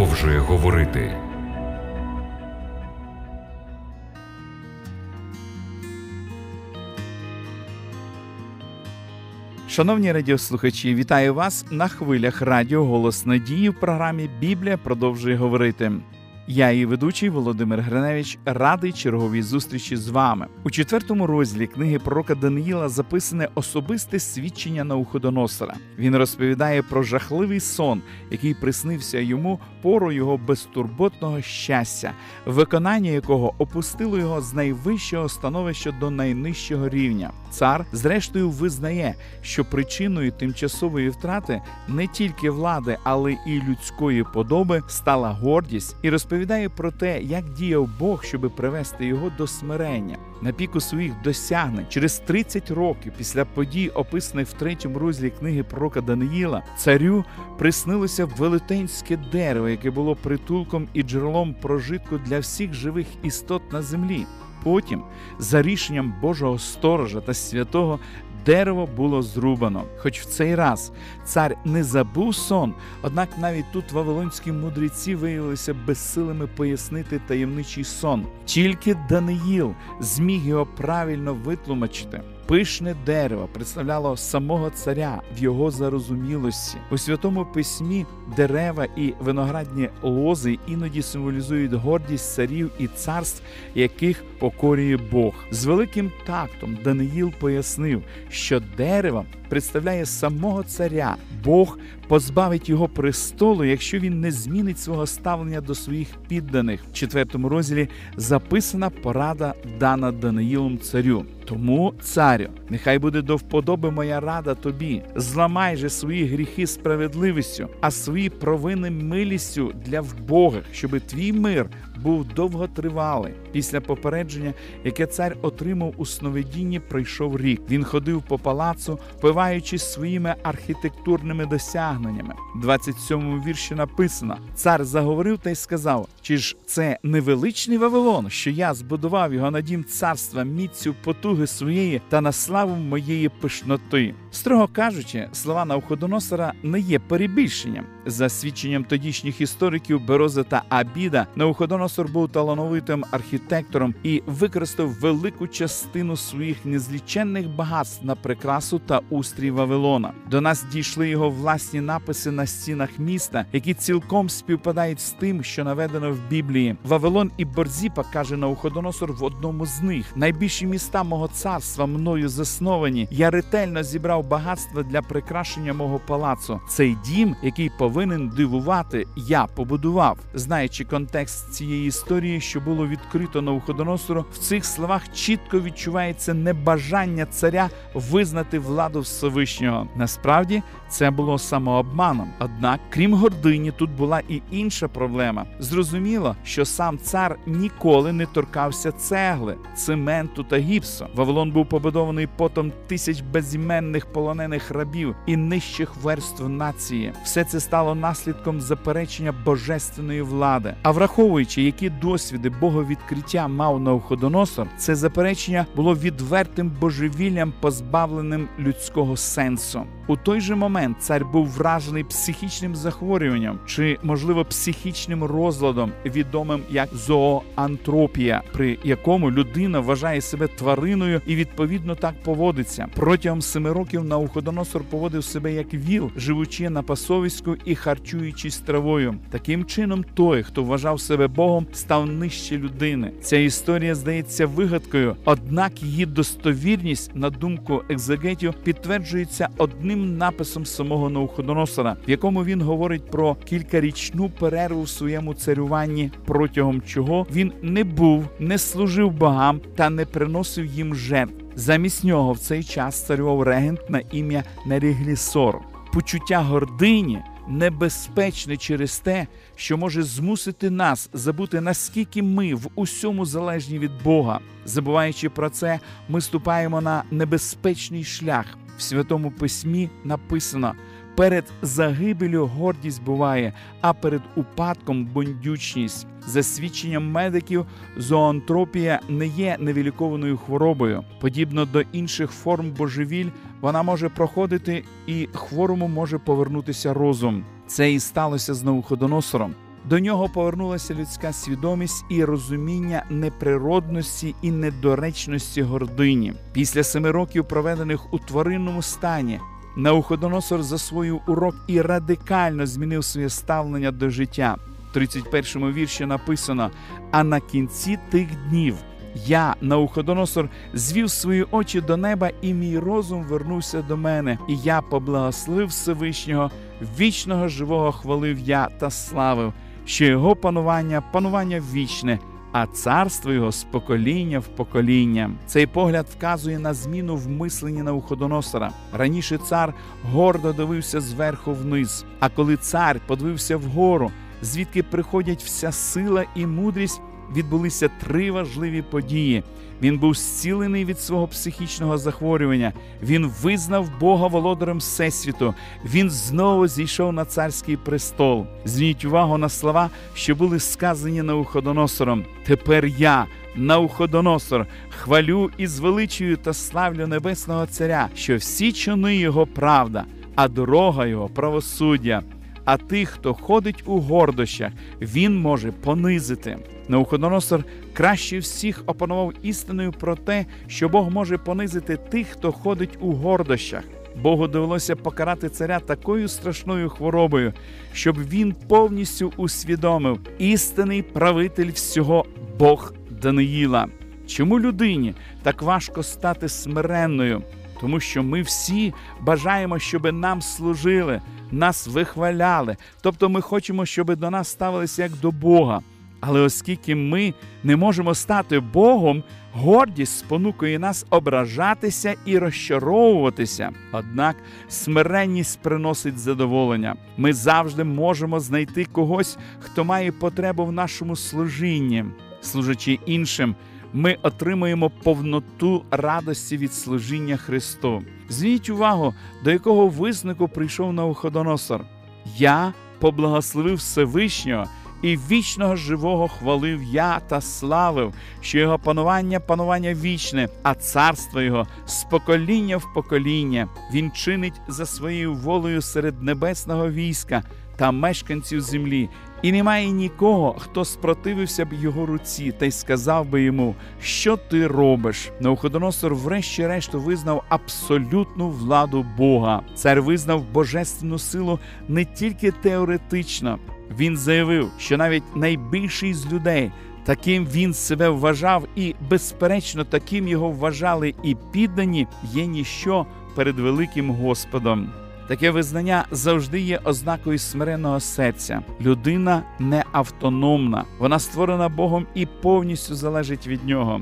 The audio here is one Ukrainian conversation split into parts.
продовжує говорити. Шановні радіослухачі, вітаю вас на хвилях Радіо Голос Надії в програмі Біблія продовжує говорити. Я, її ведучий Володимир Гриневич, радий черговій зустрічі з вами. У четвертому розділі книги пророка Даниїла записане особисте свідчення Науходоносора. Він розповідає про жахливий сон, який приснився йому пору його безтурботного щастя, виконання якого опустило його з найвищого становища до найнижчого рівня. Цар, зрештою, визнає, що причиною тимчасової втрати не тільки влади, але і людської подоби стала гордість і розповідає про те, як діяв Бог, щоби привести його до смирення. На піку своїх досягнень через 30 років після подій, описаних в третьому розділі книги пророка Даниїла, царю приснилося велетенське дерево, яке було притулком і джерелом прожитку для всіх живих істот на землі. Потім, за рішенням Божого сторожа та святого, дерево було зрубано. Хоч в цей раз цар не забув сон, однак навіть тут вавилонські мудреці виявилися безсилими пояснити таємничий сон. Тільки Даниїл зміг його правильно витлумачити. Пишне дерево представляло самого царя в його зарозумілості. У святому письмі дерева і виноградні лози іноді символізують гордість царів і царств, яких покорює Бог. З великим тактом Даниїл пояснив, що дерево представляє самого царя. Бог позбавить його престолу, якщо він не змінить свого ставлення до своїх підданих. В четвертому розділі записана порада дана Даниїлом царю. Тому, царю, нехай буде до вподоби моя рада тобі. Зламай же свої гріхи справедливістю, а свої провини милістю для вбогих, щоби твій мир був довготривалий. Після попередження, яке цар отримав у сновидінні, пройшов рік. Він ходив по палацу, пиваючись своїми архітектурними досягненнями. В 27-му вірші написано: цар заговорив та й сказав: Чи ж це невеличний Вавилон, що я збудував його на дім царства міцю потуги своєї та на славу моєї пишноти? Строго кажучи, слова Навходоносора не є перебільшенням. За свідченням тодішніх істориків Бероза та Абіда, Навходоносор був талановитим архітектором і використав велику частину своїх незліченних багатств на прикрасу та устрій Вавилона. До нас дійшли його власні написи на стінах міста, які цілком співпадають з тим, що наведено в Біблії. Вавилон і Борзіпа каже Навходоносор в одному з них: найбільші міста мого царства мною засновані. Я ретельно зібрав багатства для прикрашення мого палацу. Цей дім, який повинен дивувати, я побудував, знаючи контекст цієї історії, що було відкрито Навуходоносору, в цих словах чітко відчувається небажання царя визнати владу Всевишнього. Насправді це було самообманом. Однак, крім гордині, тут була і інша проблема. Зрозуміло, що сам цар ніколи не торкався цегли, цементу та гіпсу. Вавилон був побудований потом тисяч безіменних полонених рабів і нижчих верств нації. Все це стало наслідком заперечення божественної влади. А враховуючи, які досвіди боговідкриття мав Навходоносор, це заперечення було відвертим божевіллям, позбавленим людського сенсу. У той же момент цар був вражений психічним захворюванням чи, можливо, психічним розладом, відомим як зооантропія, при якому людина вважає себе твариною і відповідно так поводиться. Протягом семи років Науходоносор поводив себе як віл, живучи на пасовиську і харчуючись травою. Таким чином, той, хто вважав себе Богом, став нижче людини. Ця історія здається вигадкою, однак її достовірність, на думку екзегетів, підтверджується одним написом самого Навуходоносора, в якому він говорить про кількарічну перерву в своєму царюванні, протягом чого він не був, не служив богам та не приносив їм жертв. Замість нього в цей час царював регент на ім'я Неріглісор. Почуття гордині небезпечне через те, що може змусити нас забути, наскільки ми в усьому залежні від Бога. Забуваючи про це, ми ступаємо на небезпечний шлях. В святому письмі написано: перед загибелю гордість буває, а перед упадком бондючність. За свідченням медиків, зоантропія не є невілікованою хворобою. Подібно до інших форм божевіль, вона може проходити і хворому може повернутися розум. Це і сталося з Навуходоносором. До нього повернулася людська свідомість і розуміння неприродності і недоречності гордині. Після семи років, проведених у тваринному стані, Науходоносор засвоїв урок і радикально змінив своє ставлення до життя. В 31-му вірші написано: А на кінці тих днів я, Науходоносор, звів свої очі до неба, і мій розум вернувся до мене, і я поблагословив Всевишнього, вічного живого хвалив я та славив, що його панування панування вічне. А царство його з покоління в покоління. Цей погляд вказує на зміну в мисленні Навуходоносора. Раніше цар гордо дивився зверху вниз. А коли цар подивився вгору, звідки приходять вся сила і мудрість, відбулися три важливі події. Він був зцілений від свого психічного захворювання. Він визнав Бога володарем Всесвіту. Він знову зійшов на царський престол. Зверніть увагу на слова, що були сказані Науходоносором. Тепер я, Науходоносор, хвалю і звеличую та славлю небесного царя, що всі чини його правда, а дорога його правосуддя. А тих, хто ходить у гордощах, він може понизити. Науходоносор краще всіх опанував істиною про те, що Бог може понизити тих, хто ходить у гордощах. Богу довелося покарати царя такою страшною хворобою, щоб він повністю усвідомив істинний правитель всього Бог Даниїла. Чому людині так важко стати смиренною? Тому що ми всі бажаємо, щоб нам служили, нас вихваляли. Тобто ми хочемо, щоб до нас ставилися як до Бога. Але оскільки ми не можемо стати Богом, гордість спонукує нас ображатися і розчаровуватися. Однак смиренність приносить задоволення. Ми завжди можемо знайти когось, хто має потребу в нашому служінні, служачи іншим. Ми отримуємо повноту радості від служіння Христу. Зверніть увагу, до якого висновку прийшов Навуходоносор. Я поблагословив Всевишнього і вічного живого хвалив я та славив, що його панування панування вічне, а царство його з покоління в покоління. Він чинить за своєю волею серед небесного війська та мешканців землі. І немає нікого, хто спротивився б його руці та й сказав би йому, що ти робиш. Навуходоносор врешті-решту визнав абсолютну владу Бога. Цар визнав божественну силу не тільки теоретично. Він заявив, що навіть найбільший з людей таким він себе вважав, і, безперечно, таким його вважали і піддані є ніщо перед великим Господом. Таке визнання завжди є ознакою смиренного серця. Людина не автономна, вона створена Богом і повністю залежить від нього.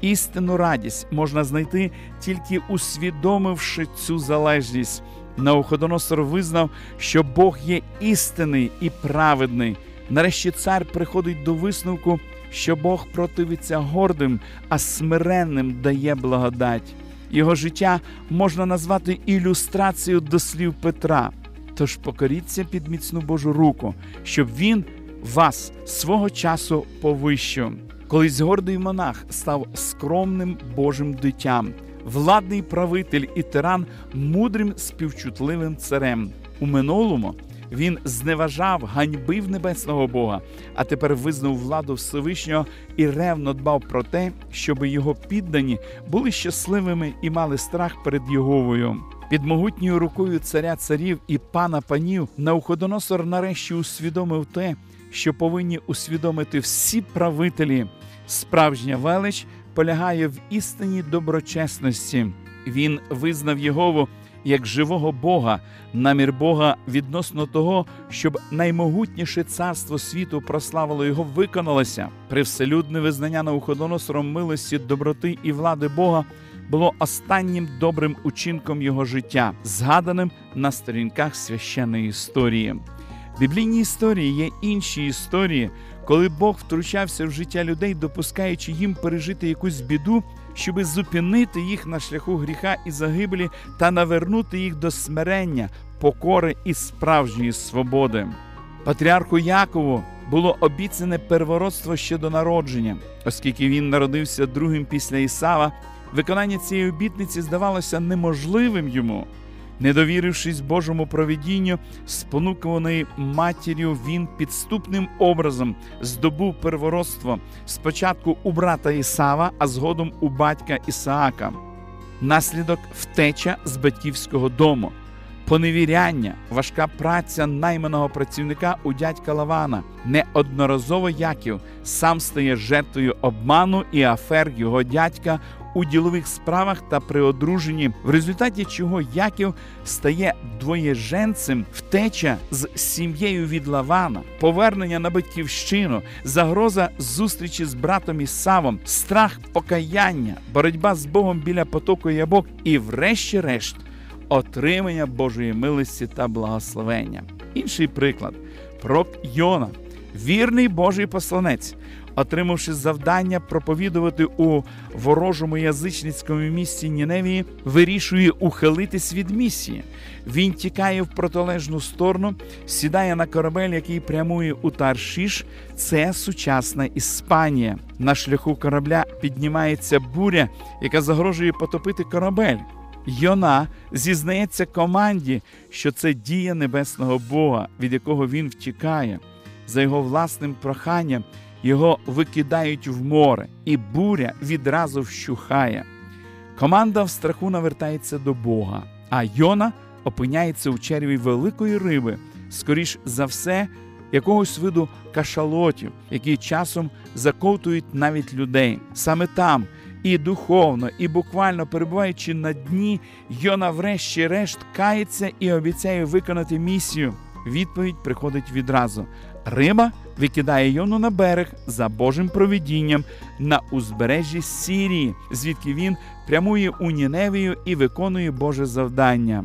Істинну радість можна знайти тільки усвідомивши цю залежність. Науходоносор визнав, що Бог є істинний і праведний. Нарешті цар приходить до висновку, що Бог противиться гордим, а смиренним дає благодать. Його життя можна назвати ілюстрацією до слів Петра. Тож покоріться під міцну Божу руку, щоб він вас свого часу повищив. Колись гордий монах став скромним Божим дитям, владний правитель і тиран мудрим співчутливим царем. У минулому він зневажав, ганьбив небесного Бога, а тепер визнав владу Всевишнього і ревно дбав про те, щоб його піддані були щасливими і мали страх перед Єговою. Під могутньою рукою царя царів і пана панів Науходоносор нарешті усвідомив те, що повинні усвідомити всі правителі. Справжня велич полягає в істині доброчесності. Він визнав Єгову як живого Бога, намір Бога відносно того, щоб наймогутніше царство світу прославило його, виконалося. Привселюдне визнання Науходоносором милості, доброти і влади Бога було останнім добрим учинком його життя, згаданим на сторінках священної історії. В біблійній історії є інші історії, коли Бог втручався в життя людей, допускаючи їм пережити якусь біду, щоби зупинити їх на шляху гріха і загибелі та навернути їх до смирення, покори і справжньої свободи. Патріарху Якову було обіцяне первородство щодо народження, оскільки він народився другим після Ісава, виконання цієї обітниці здавалося неможливим йому. Не довірившись Божому провідінню, спонуканий матір'ю, він підступним образом здобув первородство спочатку у брата Ісава, а згодом у батька Ісаака. Наслідок втеча з батьківського дому, поневіряння, важка праця найманого працівника у дядька Лавана. Неодноразово Яків сам стає жертвою обману і афер його дядька у ділових справах та при одруженні, в результаті чого Яків стає двоєженцем, втеча з сім'єю від Лавана, повернення на батьківщину, загроза зустрічі з братом Ісавом, страх покаяння, боротьба з Богом біля потоку ябок і, врешті-решт, отримання Божої милості та благословення. Інший приклад пророк Йона, вірний Божий посланець отримавши завдання проповідувати у ворожому язичницькому місті Ніневії, вирішує ухилитись від місії. Він тікає в протилежну сторону, сідає на корабель, який прямує у Таршіш. Це сучасна Іспанія. На шляху корабля піднімається буря, яка загрожує потопити корабель. Йона зізнається команді, що це дія небесного Бога, від якого він втікає. За його власним проханням його викидають в море, і буря відразу вщухає. Команда в страху навертається до Бога, а Йона опиняється у черві великої риби, скоріш за все, якогось виду кашалотів, які часом заковтують навіть людей. Саме там. І духовно, і буквально перебуваючи на дні, Йона, врешті-решт, кається і обіцяє виконати місію. Відповідь приходить відразу: риба викидає Йону на берег за Божим провидінням на узбережжі Сірії, звідки він прямує у Ніневію і виконує Боже завдання.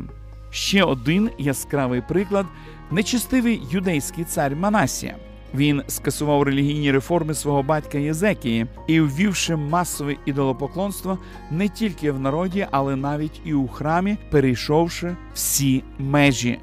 Ще один яскравий приклад нечистивий юдейський цар Манасія. Він скасував релігійні реформи свого батька Єзекії і, ввівши масове ідолопоклонство не тільки в народі, але навіть і у храмі, перейшовши всі межі.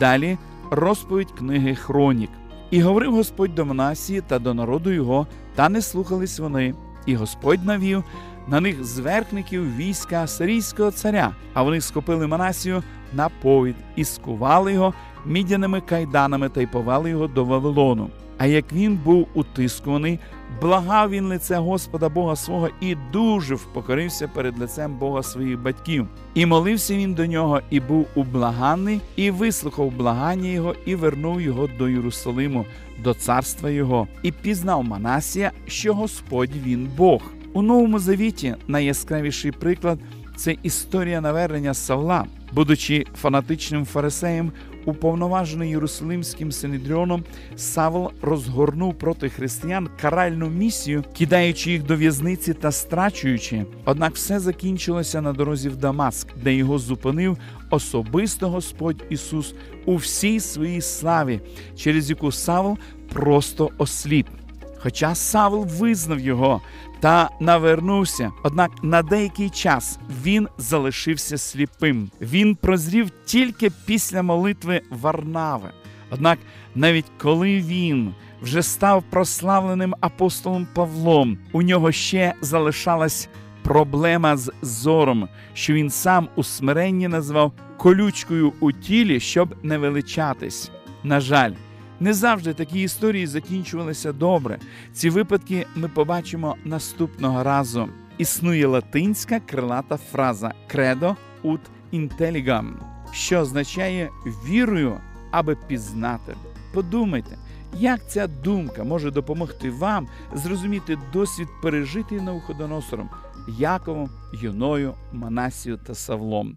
Далі розповідь книги Хронік. І говорив Господь до Манасії та до народу його, та не слухались вони. І Господь навів на них зверхників війська сирійського царя, а вони схопили Манасію на повід і скували його мідяними кайданами та й повели його до Вавилону. А як він був утискуваний, благав він лице Господа Бога свого і дуже впокорився перед лицем Бога своїх батьків. І молився він до нього, і був ублаганний, і вислухав благання його, і вернув його до Єрусалиму, до царства його, і пізнав Манасія, що Господь він Бог. У новому завіті найяскравіший приклад це історія навернення Савла, будучи фанатичним фарисеєм, уповноважений Єрусалимським синедріоном, Савл розгорнув проти християн каральну місію, кидаючи їх до в'язниці та страчуючи. Однак все закінчилося на дорозі в Дамаск, де його зупинив особисто Господь Ісус у всій своїй славі, через яку Савл просто осліп. Хоча Савл визнав його та навернувся, однак на деякий час він залишився сліпим. Він прозрів тільки після молитви Варнави. Однак, навіть коли він вже став прославленим апостолом Павлом, у нього ще залишалась проблема з зором, що він сам у смиренні назвав колючкою у тілі, щоб не величатись. На жаль. Не завжди такі історії закінчувалися добре. Ці випадки ми побачимо наступного разу. Існує латинська крилата фраза «credo ut intelligam», що означає вірою, аби пізнати. Подумайте, як ця думка може допомогти вам зрозуміти досвід пережитий Навуходоносором, Яковом, Юною, Манасію та Савлом.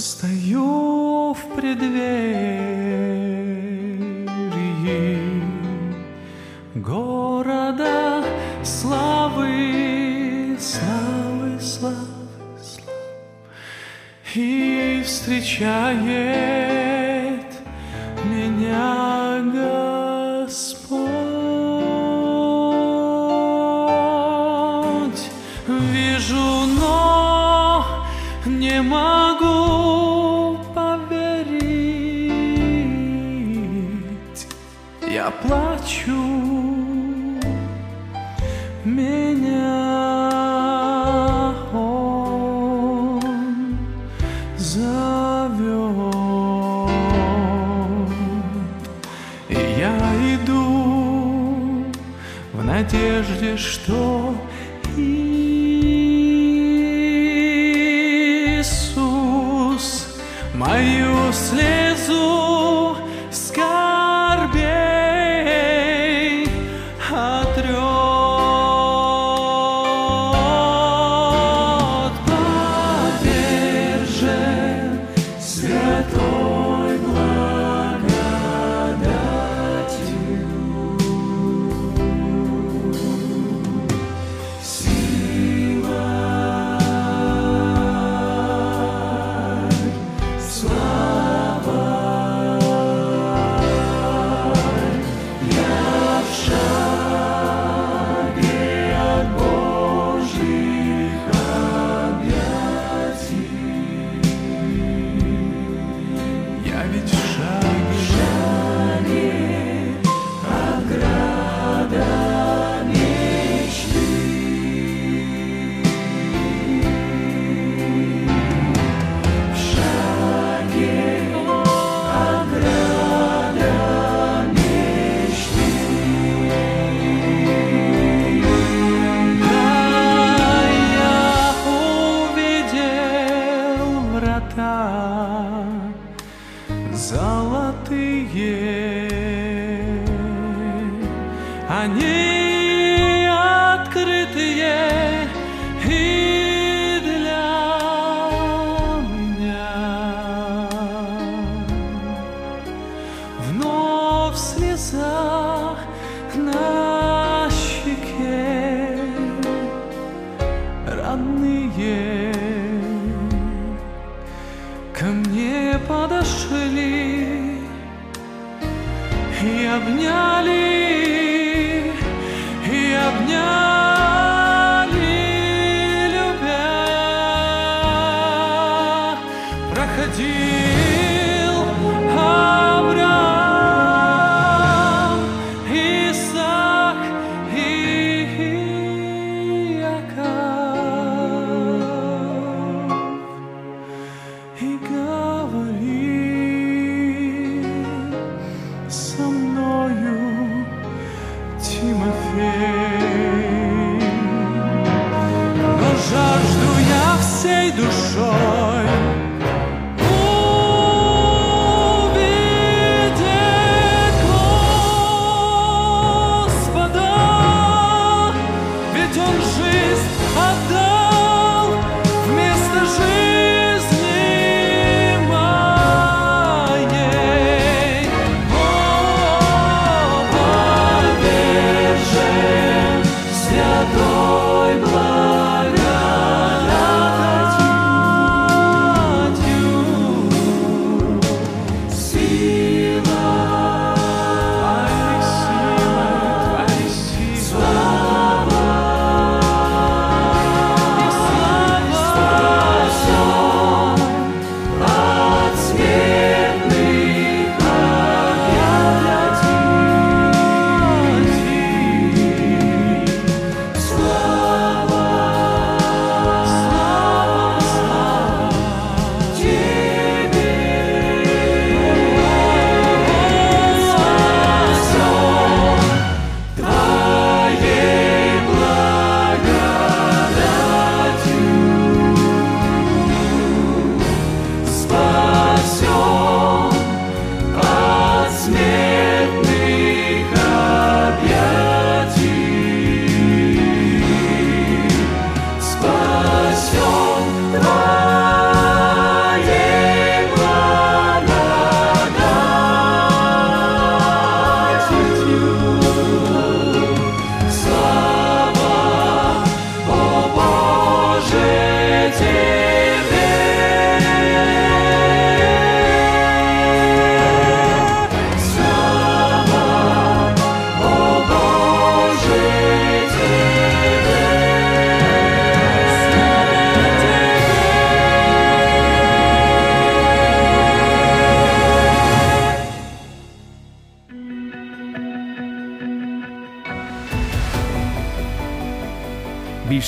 Стою в преддверии